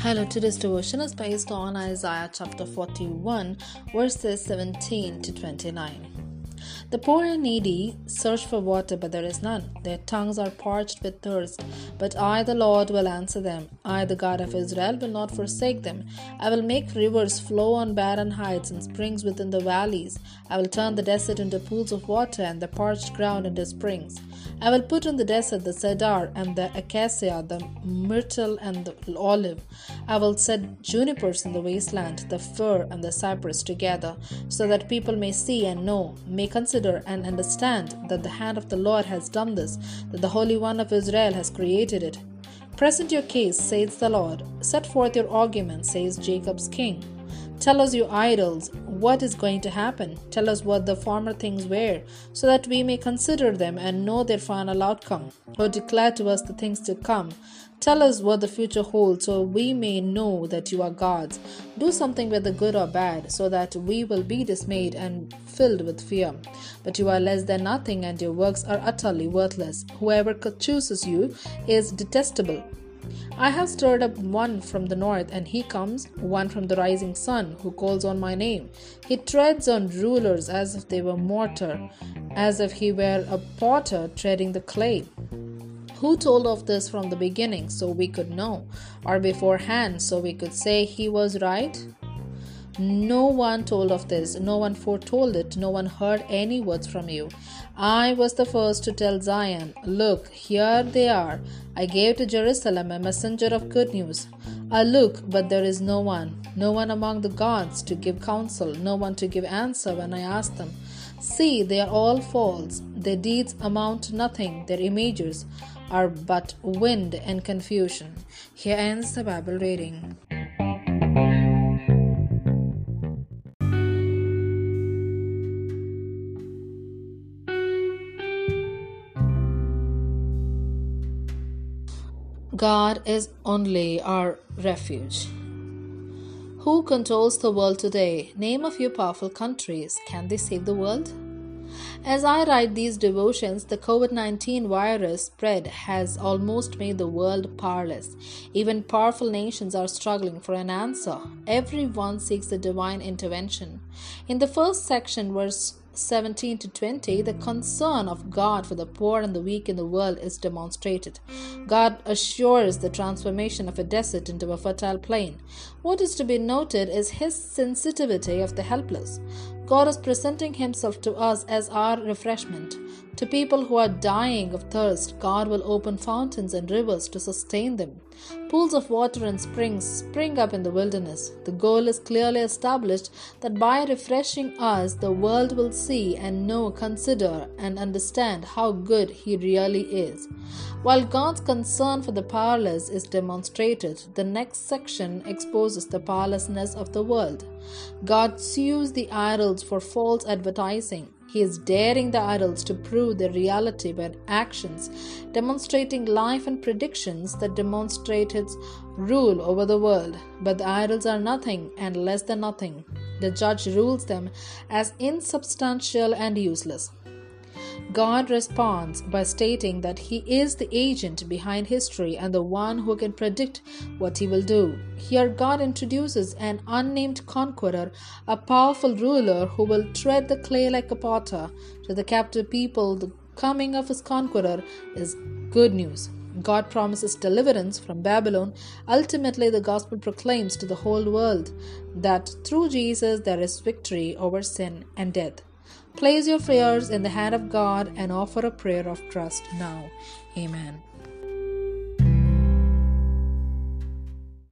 Hello, today's devotion is based on Isaiah chapter 41, verses 17 to 29. The poor and needy search for water, but there is none. Their tongues are parched with thirst. But I, the Lord, will answer them. I, the God of Israel, will not forsake them. I will make rivers flow on barren heights and springs within the valleys. I will turn the desert into pools of water and the parched ground into springs. I will put in the desert the cedar and the acacia, the myrtle and the olive. I will set junipers in the wasteland, the fir and the cypress together, so that people may see and know, may consider and understand that the hand of the Lord has done this, that the Holy One of Israel has created it. Present your case, says the Lord. Set forth your argument, says Jacob's King. Tell us, you idols, what is going to happen. Tell us what the former things were, so that we may consider them and know their final outcome, or declare to us the things to come. Tell us what the future holds, so we may know that you are gods. Do something whether good or bad, so that we will be dismayed and filled with fear. But you are less than nothing, and your works are utterly worthless. Whoever chooses you is detestable. I have stirred up one from the north, and he comes, one from the rising sun, who calls on my name. He treads on rulers as if they were mortar, as if he were a potter treading the clay. Who told of this from the beginning so we could know, or beforehand so we could say he was right? No one told of this, no one foretold it, no one heard any words from you. I was the first to tell Zion, Look, here they are. I gave to Jerusalem a messenger of good news. I look, but there is no one, no one among the gods to give counsel, no one to give answer when I ask them. See, they are all false, their deeds amount to nothing, their images are but wind and confusion. Here ends the Bible reading. God is only our refuge. Who controls the world today? Name a few powerful countries. Can they save the world? As I write these devotions, the COVID 19 virus spread has almost made the world powerless. Even powerful nations are struggling for an answer. Everyone seeks the divine intervention. In the first section, verse 17 to 20, the concern of God for the poor and the weak in the world is demonstrated. God assures the transformation of a desert into a fertile plain. What is to be noted is his sensitivity of the helpless. God is presenting himself to us as our refreshment. To people who are dying of thirst, God will open fountains and rivers to sustain them. Pools of water and springs spring up in the wilderness. The goal is clearly established that by refreshing us, the world will see and know, consider, and understand how good He really is. While God's concern for the powerless is demonstrated, the next section exposes the powerlessness of the world. God sues the idols for false advertising. He is daring the idols to prove their reality by actions, demonstrating life and predictions that demonstrate his rule over the world. But the idols are nothing and less than nothing. The judge rules them as insubstantial and useless. God responds by stating that He is the agent behind history and the one who can predict what He will do. Here, God introduces an unnamed conqueror, a powerful ruler who will tread the clay like a potter. To the captive people, the coming of His conqueror is good news. God promises deliverance from Babylon. Ultimately, the gospel proclaims to the whole world that through Jesus there is victory over sin and death. Place your prayers in the hand of God and offer a prayer of trust now. Amen.